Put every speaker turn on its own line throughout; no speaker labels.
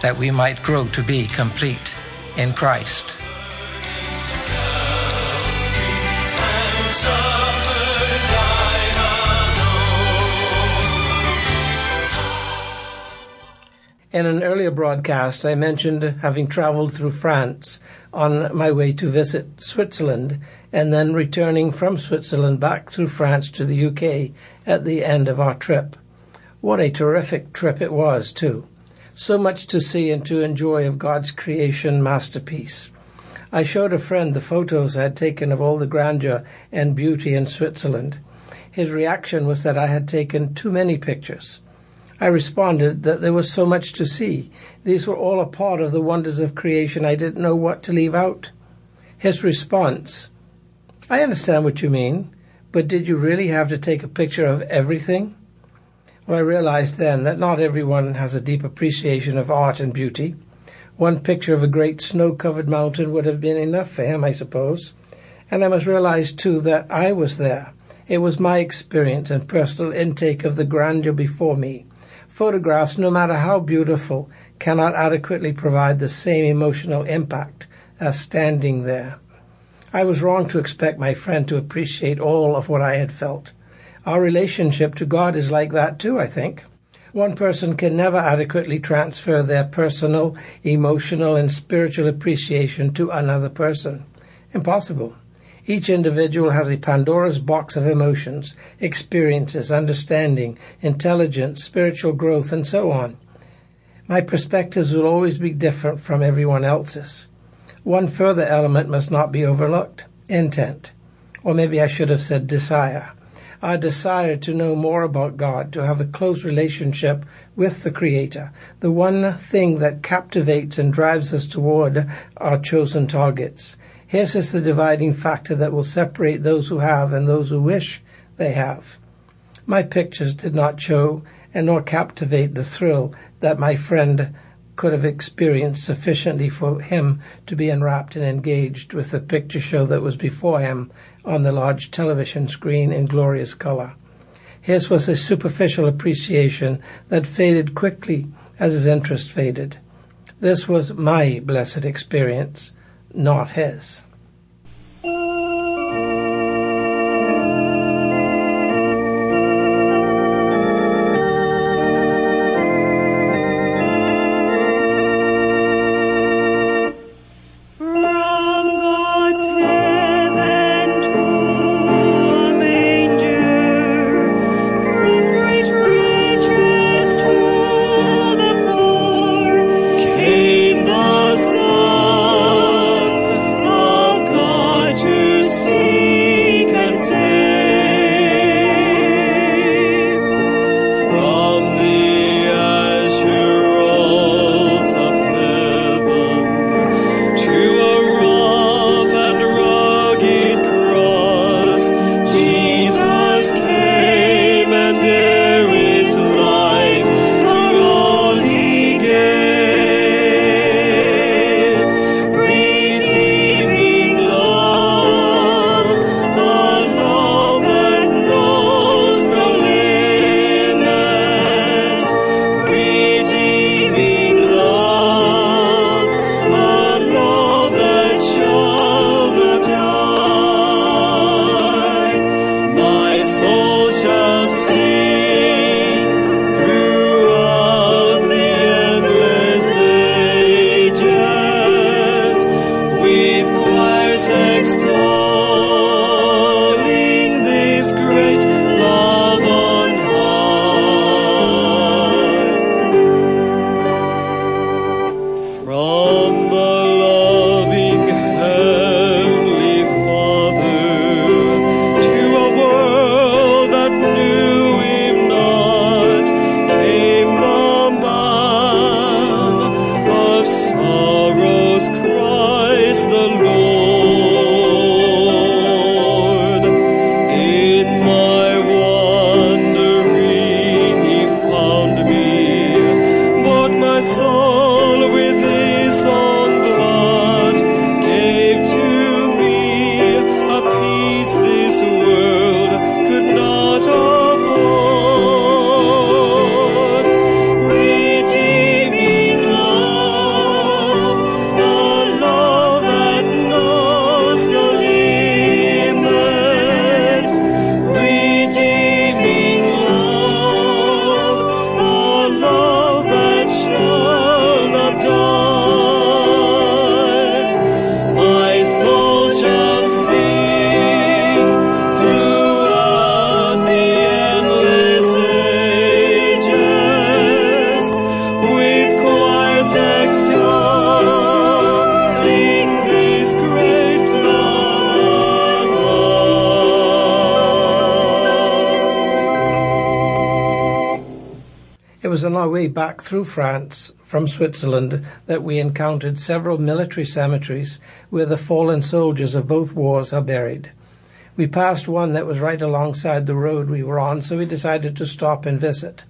that we might grow to be complete in Christ.
In an earlier broadcast, I mentioned having traveled through France on my way to visit Switzerland and then returning from Switzerland back through France to the UK at the end of our trip. What a terrific trip it was, too. So much to see and to enjoy of God's creation masterpiece. I showed a friend the photos I had taken of all the grandeur and beauty in Switzerland. His reaction was that I had taken too many pictures. I responded that there was so much to see. These were all a part of the wonders of creation. I didn't know what to leave out. His response I understand what you mean, but did you really have to take a picture of everything? I realized then that not everyone has a deep appreciation of art and beauty. One picture of a great snow covered mountain would have been enough for him, I suppose. And I must realize, too, that I was there. It was my experience and personal intake of the grandeur before me. Photographs, no matter how beautiful, cannot adequately provide the same emotional impact as standing there. I was wrong to expect my friend to appreciate all of what I had felt. Our relationship to God is like that too, I think. One person can never adequately transfer their personal, emotional, and spiritual appreciation to another person. Impossible. Each individual has a Pandora's box of emotions, experiences, understanding, intelligence, spiritual growth, and so on. My perspectives will always be different from everyone else's. One further element must not be overlooked intent. Or maybe I should have said desire. Our desire to know more about God, to have a close relationship with the Creator, the one thing that captivates and drives us toward our chosen targets. His is the dividing factor that will separate those who have and those who wish they have. My pictures did not show and nor captivate the thrill that my friend could have experienced sufficiently for him to be enwrapped and engaged with the picture show that was before him on the large television screen in glorious color. His was a superficial appreciation that faded quickly as his interest faded. This was my blessed experience not his. Way back through France from Switzerland that we encountered several military cemeteries where the fallen soldiers of both wars are buried. We passed one that was right alongside the road we were on, so we decided to stop and visit.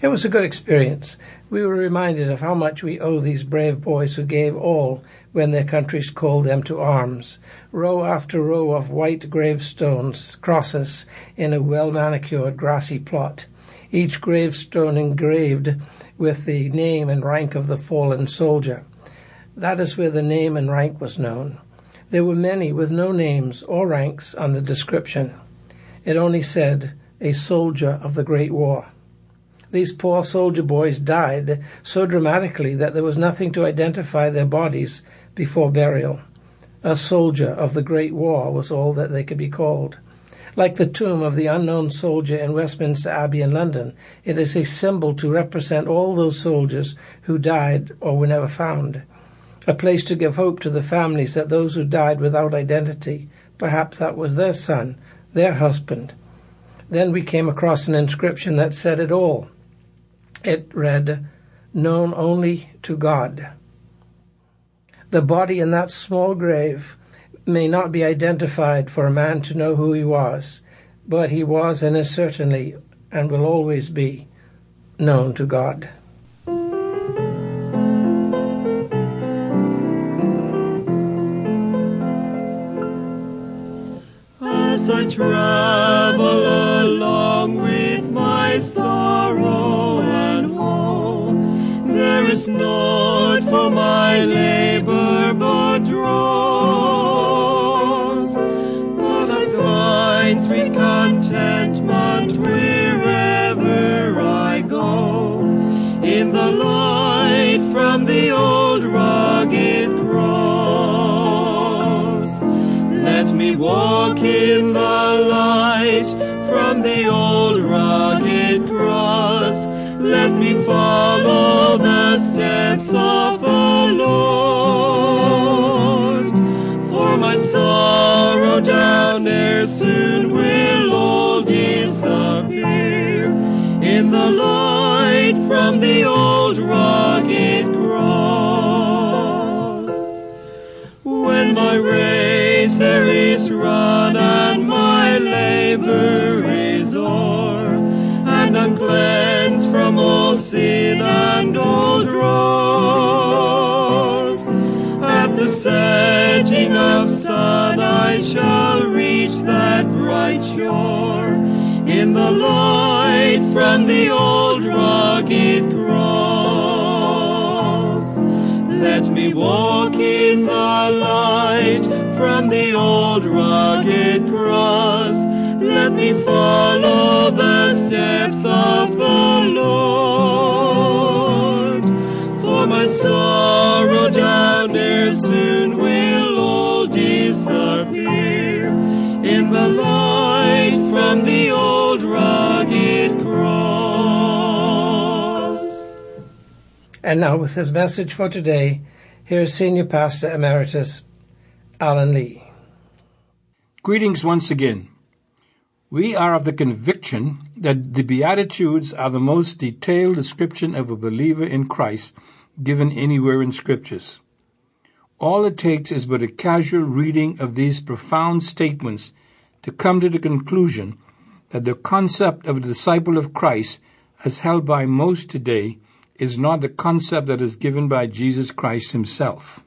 It was a good experience. We were reminded of how much we owe these brave boys who gave all when their countries called them to arms. Row after row of white gravestones, crosses, in a well manicured grassy plot, each gravestone engraved with the name and rank of the fallen soldier. That is where the name and rank was known. There were many with no names or ranks on the description. It only said, a soldier of the Great War. These poor soldier boys died so dramatically that there was nothing to identify their bodies before burial. A soldier of the Great War was all that they could be called. Like the tomb of the unknown soldier in Westminster Abbey in London, it is a symbol to represent all those soldiers who died or were never found. A place to give hope to the families that those who died without identity, perhaps that was their son, their husband. Then we came across an inscription that said it all. It read, Known only to God. The body in that small grave may not be identified for a man to know who he was, but he was and is certainly and will always be known to God.
As I travel along with my sorrow and woe, there is naught for my labor but dross. Sweet contentment wherever I go, in the light from the old rugged cross. Let me walk in the light from the old rugged cross. Let me follow the steps of light from the old rugged cross. When my race is run and my labor is o'er, and I'm cleansed from all sin and all dross. At the setting of sun I shall reach that bright shore, in the light from the old rugged cross. Let me walk in the light from the old rugged cross. Let me follow the steps of the Lord. For my sorrow down there soon will all disappear in the light from the old
And now, with his message for today, here's Senior Pastor Emeritus Alan Lee.
Greetings once again. We are of the conviction that the Beatitudes are the most detailed description of a believer in Christ given anywhere in Scriptures. All it takes is but a casual reading of these profound statements to come to the conclusion that the concept of a disciple of Christ, as held by most today, is not the concept that is given by Jesus Christ himself.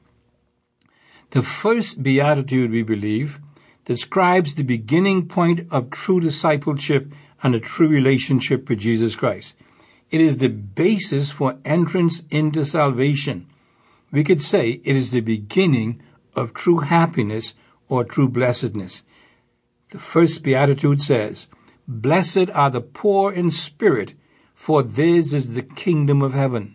The first beatitude, we believe, describes the beginning point of true discipleship and a true relationship with Jesus Christ. It is the basis for entrance into salvation. We could say it is the beginning of true happiness or true blessedness. The first beatitude says, Blessed are the poor in spirit, for theirs is the kingdom of heaven.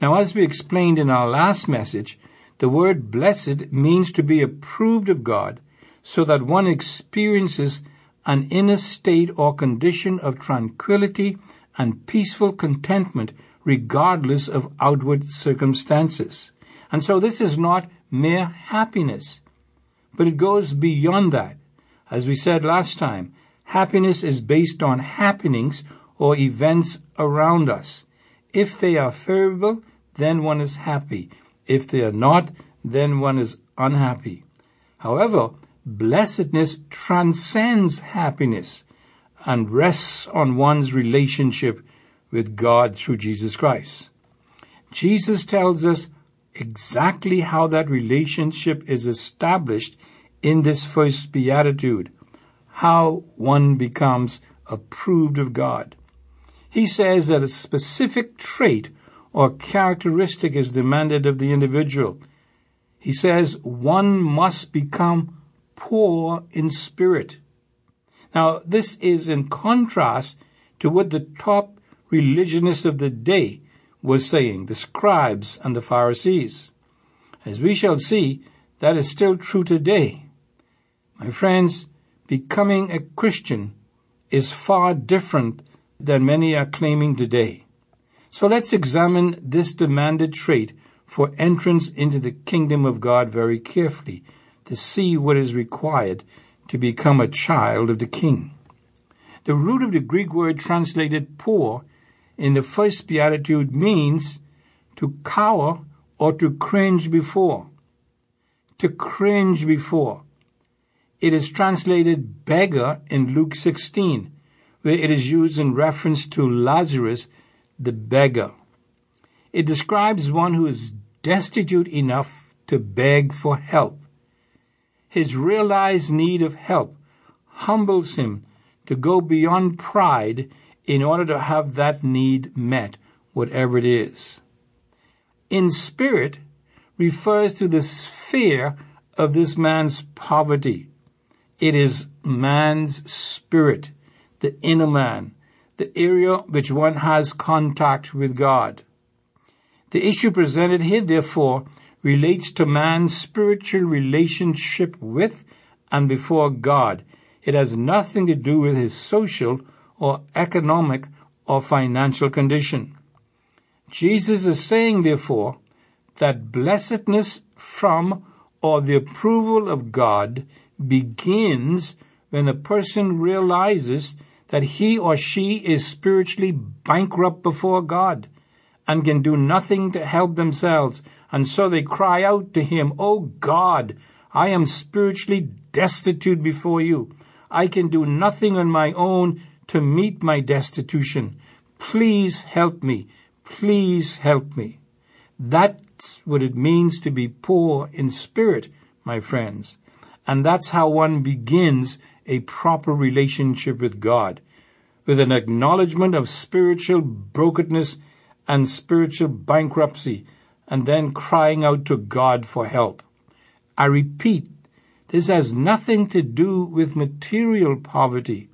Now, as we explained in our last message, the word blessed means to be approved of God so that one experiences an inner state or condition of tranquility and peaceful contentment regardless of outward circumstances. And so this is not mere happiness, but it goes beyond that. As we said last time, happiness is based on happenings or events around us. If they are favorable, then one is happy. If they are not, then one is unhappy. However, blessedness transcends happiness and rests on one's relationship with God through Jesus Christ. Jesus tells us exactly how that relationship is established in this first beatitude, how one becomes approved of God. He says that a specific trait or characteristic is demanded of the individual. He says one must become poor in spirit. Now, this is in contrast to what the top religionists of the day were saying, the scribes and the Pharisees. As we shall see, that is still true today. My friends, becoming a Christian is far different than many are claiming today. So let's examine this demanded trait for entrance into the kingdom of God very carefully to see what is required to become a child of the king. The root of the Greek word translated poor in the first beatitude means to cower or to cringe before. To cringe before. It is translated beggar in Luke 16, where it is used in reference to Lazarus, the beggar. It describes one who is destitute enough to beg for help. His realized need of help humbles him to go beyond pride in order to have that need met, whatever it is. In spirit refers to the sphere of this man's poverty. It is man's spirit, the inner man, the area which one has contact with God. The issue presented here, therefore, relates to man's spiritual relationship with and before God. It has nothing to do with his social or economic or financial condition. Jesus is saying, therefore, that blessedness from or the approval of God begins when a person realizes that he or she is spiritually bankrupt before God and can do nothing to help themselves, and so they cry out to Him, Oh God, I am spiritually destitute before you. I can do nothing on my own to meet my destitution. Please help me. Please help me. That's what it means to be poor in spirit, my friends. And that's how one begins a proper relationship with God, with an acknowledgement of spiritual brokenness and spiritual bankruptcy, and then crying out to God for help. I repeat, this has nothing to do with material poverty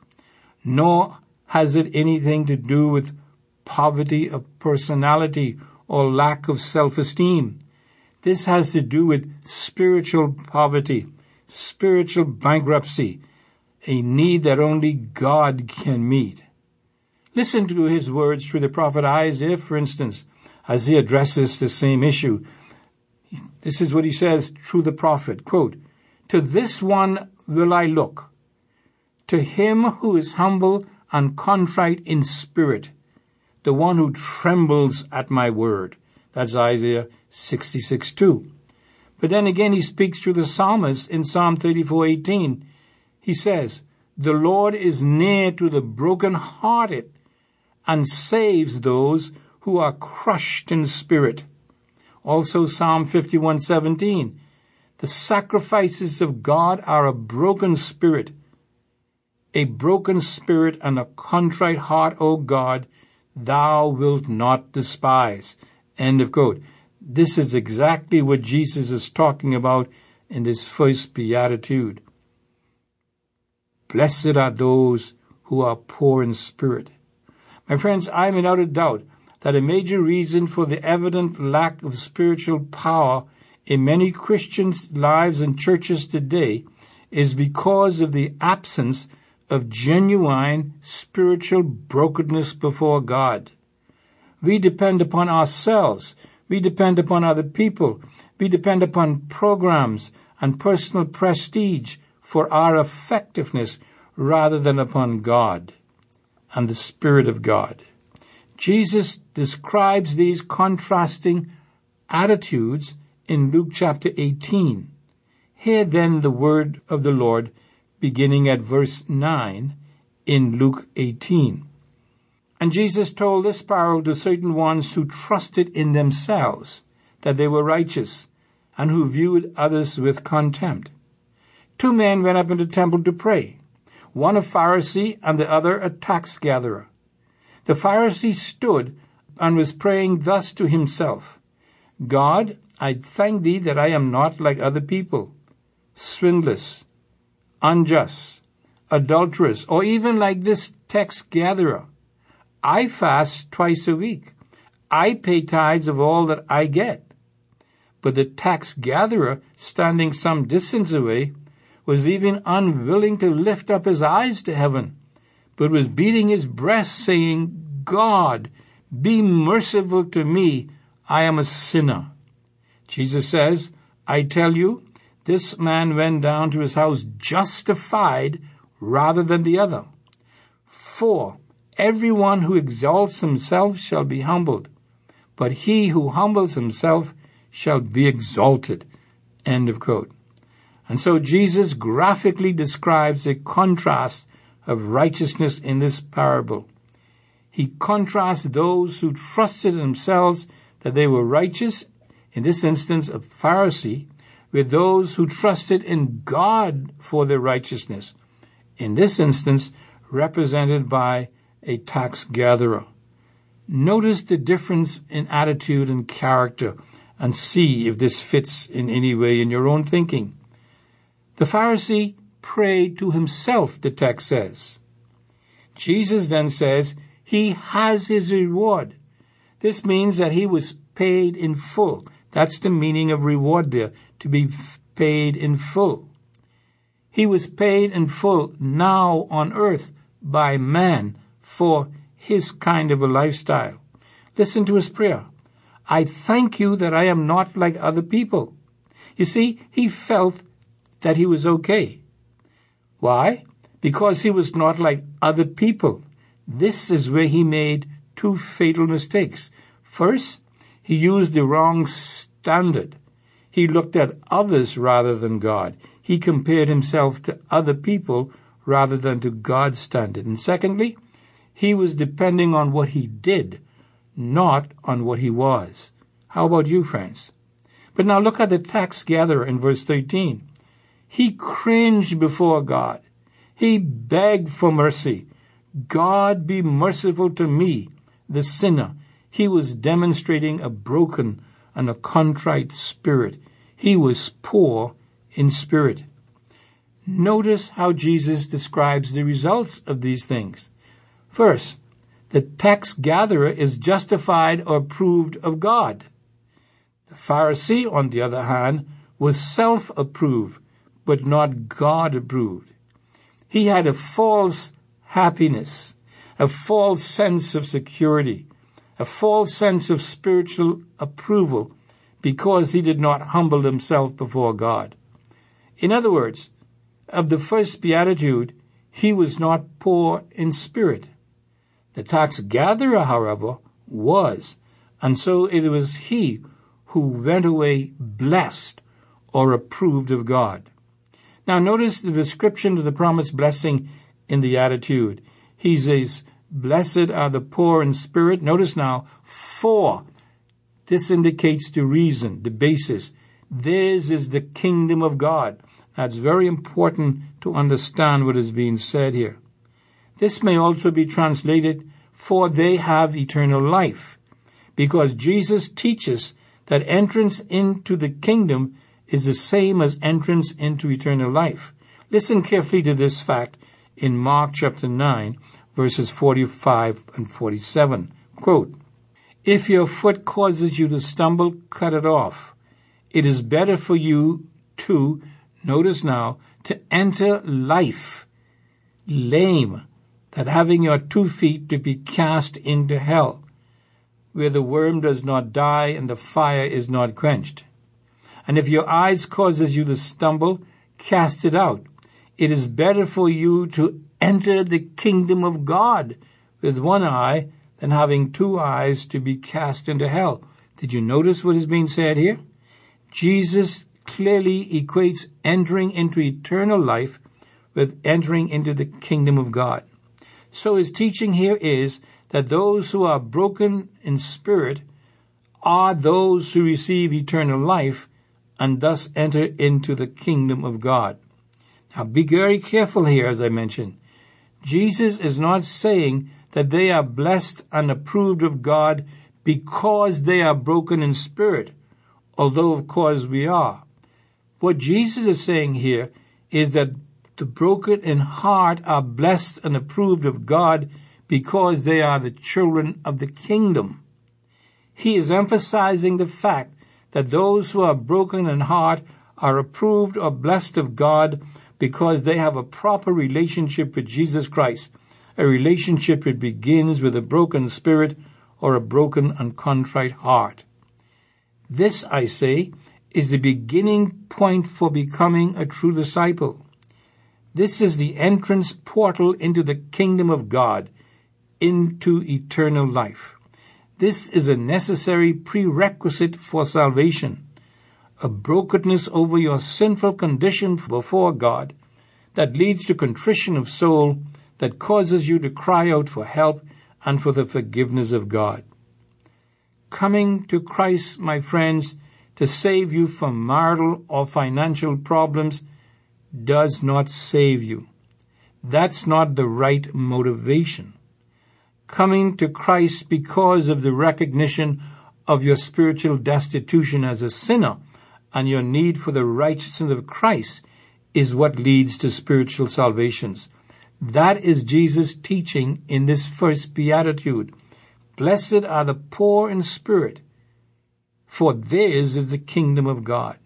nor has it anything to do with poverty of personality or lack of self-esteem. This has to do with spiritual poverty, spiritual bankruptcy, a need that only God can meet. Listen to his words through the prophet Isaiah, for instance, he addresses the same issue. This is what he says through the prophet, quote, To this one will I look, to him who is humble and contrite in spirit, the one who trembles at my word. That's Isaiah 66 2. But then again, he speaks through the psalmist in Psalm 34:18. He says, The Lord is near to the broken-hearted and saves those who are crushed in spirit. Also Psalm 51:17. The sacrifices of God are a broken spirit, a broken spirit and a contrite heart, O God, thou wilt not despise. End of quote. This is exactly what Jesus is talking about in this first beatitude. Blessed are those who are poor in spirit. My friends, I am without a doubt that a major reason for the evident lack of spiritual power in many Christians' lives and churches today is because of the absence of genuine spiritual brokenness before God. We depend upon ourselves. We depend upon other people. We depend upon programs and personal prestige for our effectiveness rather than upon God and the Spirit of God. Jesus describes these contrasting attitudes in Luke chapter 18. Hear then the word of the Lord beginning at verse 9 in Luke 18. And Jesus told this parable to certain ones who trusted in themselves that they were righteous and who viewed others with contempt. Two men went up into the temple to pray, one a Pharisee and the other a tax gatherer. The Pharisee stood and was praying thus to himself God, I thank thee that I am not like other people, swindless, unjust, adulterous, or even like this tax gatherer. I fast twice a week. I pay tithes of all that I get. But the tax gatherer, standing some distance away, was even unwilling to lift up his eyes to heaven, but was beating his breast, saying, God, be merciful to me, I am a sinner. Jesus says, I tell you, this man went down to his house justified rather than the other. For everyone who exalts himself shall be humbled, but he who humbles himself shall be exalted. End of quote. And so Jesus graphically describes a contrast of righteousness in this parable. He contrasts those who trusted themselves that they were righteous, in this instance a Pharisee, with those who trusted in God for their righteousness, in this instance represented by a tax gatherer. Notice the difference in attitude and character and see if this fits in any way in your own thinking. The Pharisee prayed to himself, the text says. Jesus then says he has his reward. This means that he was paid in full. That's the meaning of reward there, to be paid in full. He was paid in full now on earth by man for his kind of a lifestyle. Listen to his prayer. I thank you that I am not like other people. You see, he felt that he was okay. Why? Because he was not like other people. This is where he made two fatal mistakes. First, he used the wrong standard. He looked at others rather than God. He compared himself to other people rather than to God's standard. And secondly, he was depending on what he did, not on what he was. How about you, friends? But now look at the tax gatherer in verse 13. He cringed before God. He begged for mercy. God be merciful to me, the sinner. He was demonstrating a broken and a contrite spirit. He was poor in spirit. Notice how Jesus describes the results of these things. First, the tax gatherer is justified or approved of God. The Pharisee, on the other hand, was self approved, but not God approved. He had a false happiness, a false sense of security, a false sense of spiritual approval because he did not humble himself before God. In other words, of the first beatitude, he was not poor in spirit. The tax gatherer, however, was, and so it was he who went away blessed or approved of God. Now notice the description of the promised blessing in the attitude. He says, Blessed are the poor in spirit. Notice now, for. This indicates the reason, the basis. Theirs is the kingdom of God. That's very important to understand what is being said here. This may also be translated, for they have eternal life, because Jesus teaches that entrance into the kingdom is the same as entrance into eternal life. Listen carefully to this fact in Mark chapter 9, verses 45 and 47. Quote, If your foot causes you to stumble, cut it off. It is better for you to, notice now, to enter life lame that having your two feet to be cast into hell, where the worm does not die and the fire is not quenched. And if your eyes causes you to stumble, cast it out. It is better for you to enter the kingdom of God with one eye than having two eyes to be cast into hell. Did you notice what is being said here? Jesus clearly equates entering into eternal life with entering into the kingdom of God. So his teaching here is that those who are broken in spirit are those who receive eternal life and thus enter into the kingdom of God. Now be very careful here, as I mentioned. Jesus is not saying that they are blessed and approved of God because they are broken in spirit, although of course we are. What Jesus is saying here is that the broken in heart are blessed and approved of God because they are the children of the kingdom. He is emphasizing the fact that those who are broken in heart are approved or blessed of God because they have a proper relationship with Jesus Christ, a relationship that begins with a broken spirit or a broken and contrite heart. This, I say, is the beginning point for becoming a true disciple. This is the entrance portal into the kingdom of God, into eternal life. This is a necessary prerequisite for salvation. A brokenness over your sinful condition before God that leads to contrition of soul that causes you to cry out for help and for the forgiveness of God. Coming to Christ, my friends, to save you from marital or financial problems does not save you. That's not the right motivation. Coming to Christ because of the recognition of your spiritual destitution as a sinner and your need for the righteousness of Christ is what leads to spiritual salvations. That is Jesus' teaching in this first beatitude. Blessed are the poor in spirit, for theirs is the kingdom of God.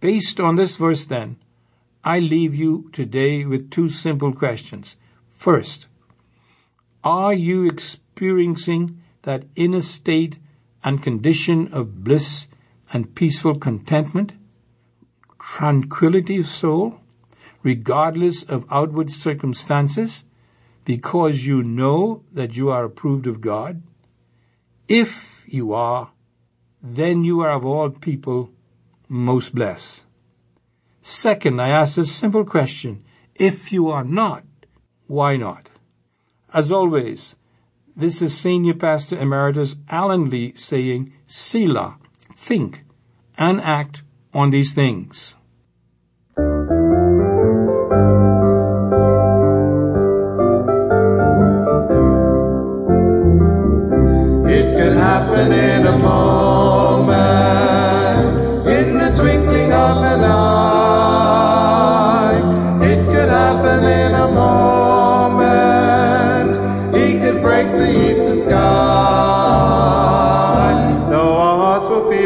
Based on this verse, then, I leave you today with two simple questions. First, are you experiencing that inner state and condition of bliss and peaceful contentment, tranquility of soul, regardless of outward circumstances, because you know that you are approved of God? If you are, then you are of all people most blessed. Second, I ask a simple question. If you are not, why not? As always, this is Senior Pastor Emeritus Alan Lee saying, Selah, think and act on these things.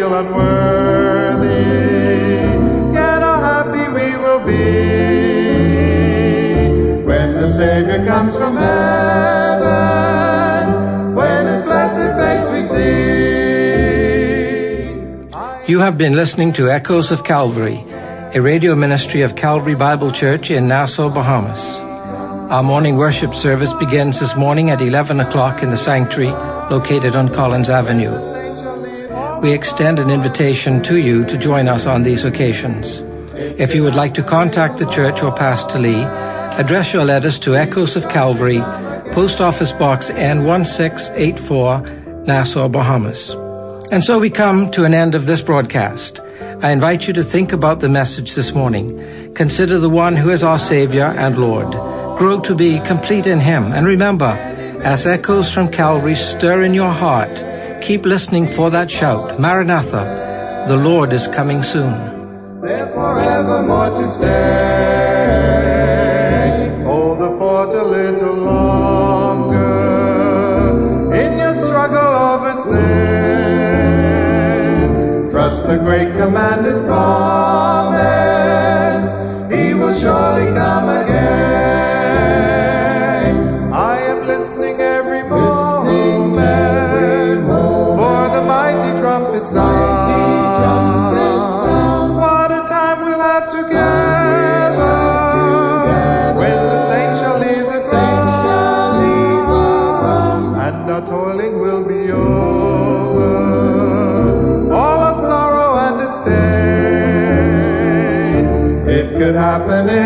Feel unworthy, how happy we will be when the Savior comes from heaven, when His blessed face we see.
You have been listening to Echoes of Calvary, a radio ministry of Calvary Bible Church in Nassau, Bahamas. Our morning worship service begins this morning at 11 o'clock in the sanctuary located on Collins Avenue. We extend an invitation to you to join us on these occasions. If you would like to contact the church or Pastor Lee, address your letters to Echoes of Calvary, Post Office Box N1684, Nassau, Bahamas. And so we come to an end of this broadcast. I invite you to think about the message this morning. Consider the one who is our Savior and Lord. Grow to be complete in Him. And remember, as echoes from Calvary stir in your heart, keep listening for that shout, Maranatha, the Lord is coming soon.
there forevermore to stay. Hold the fort a little longer in your struggle over sin. Trust the great commander's promise, he will surely come again. Happen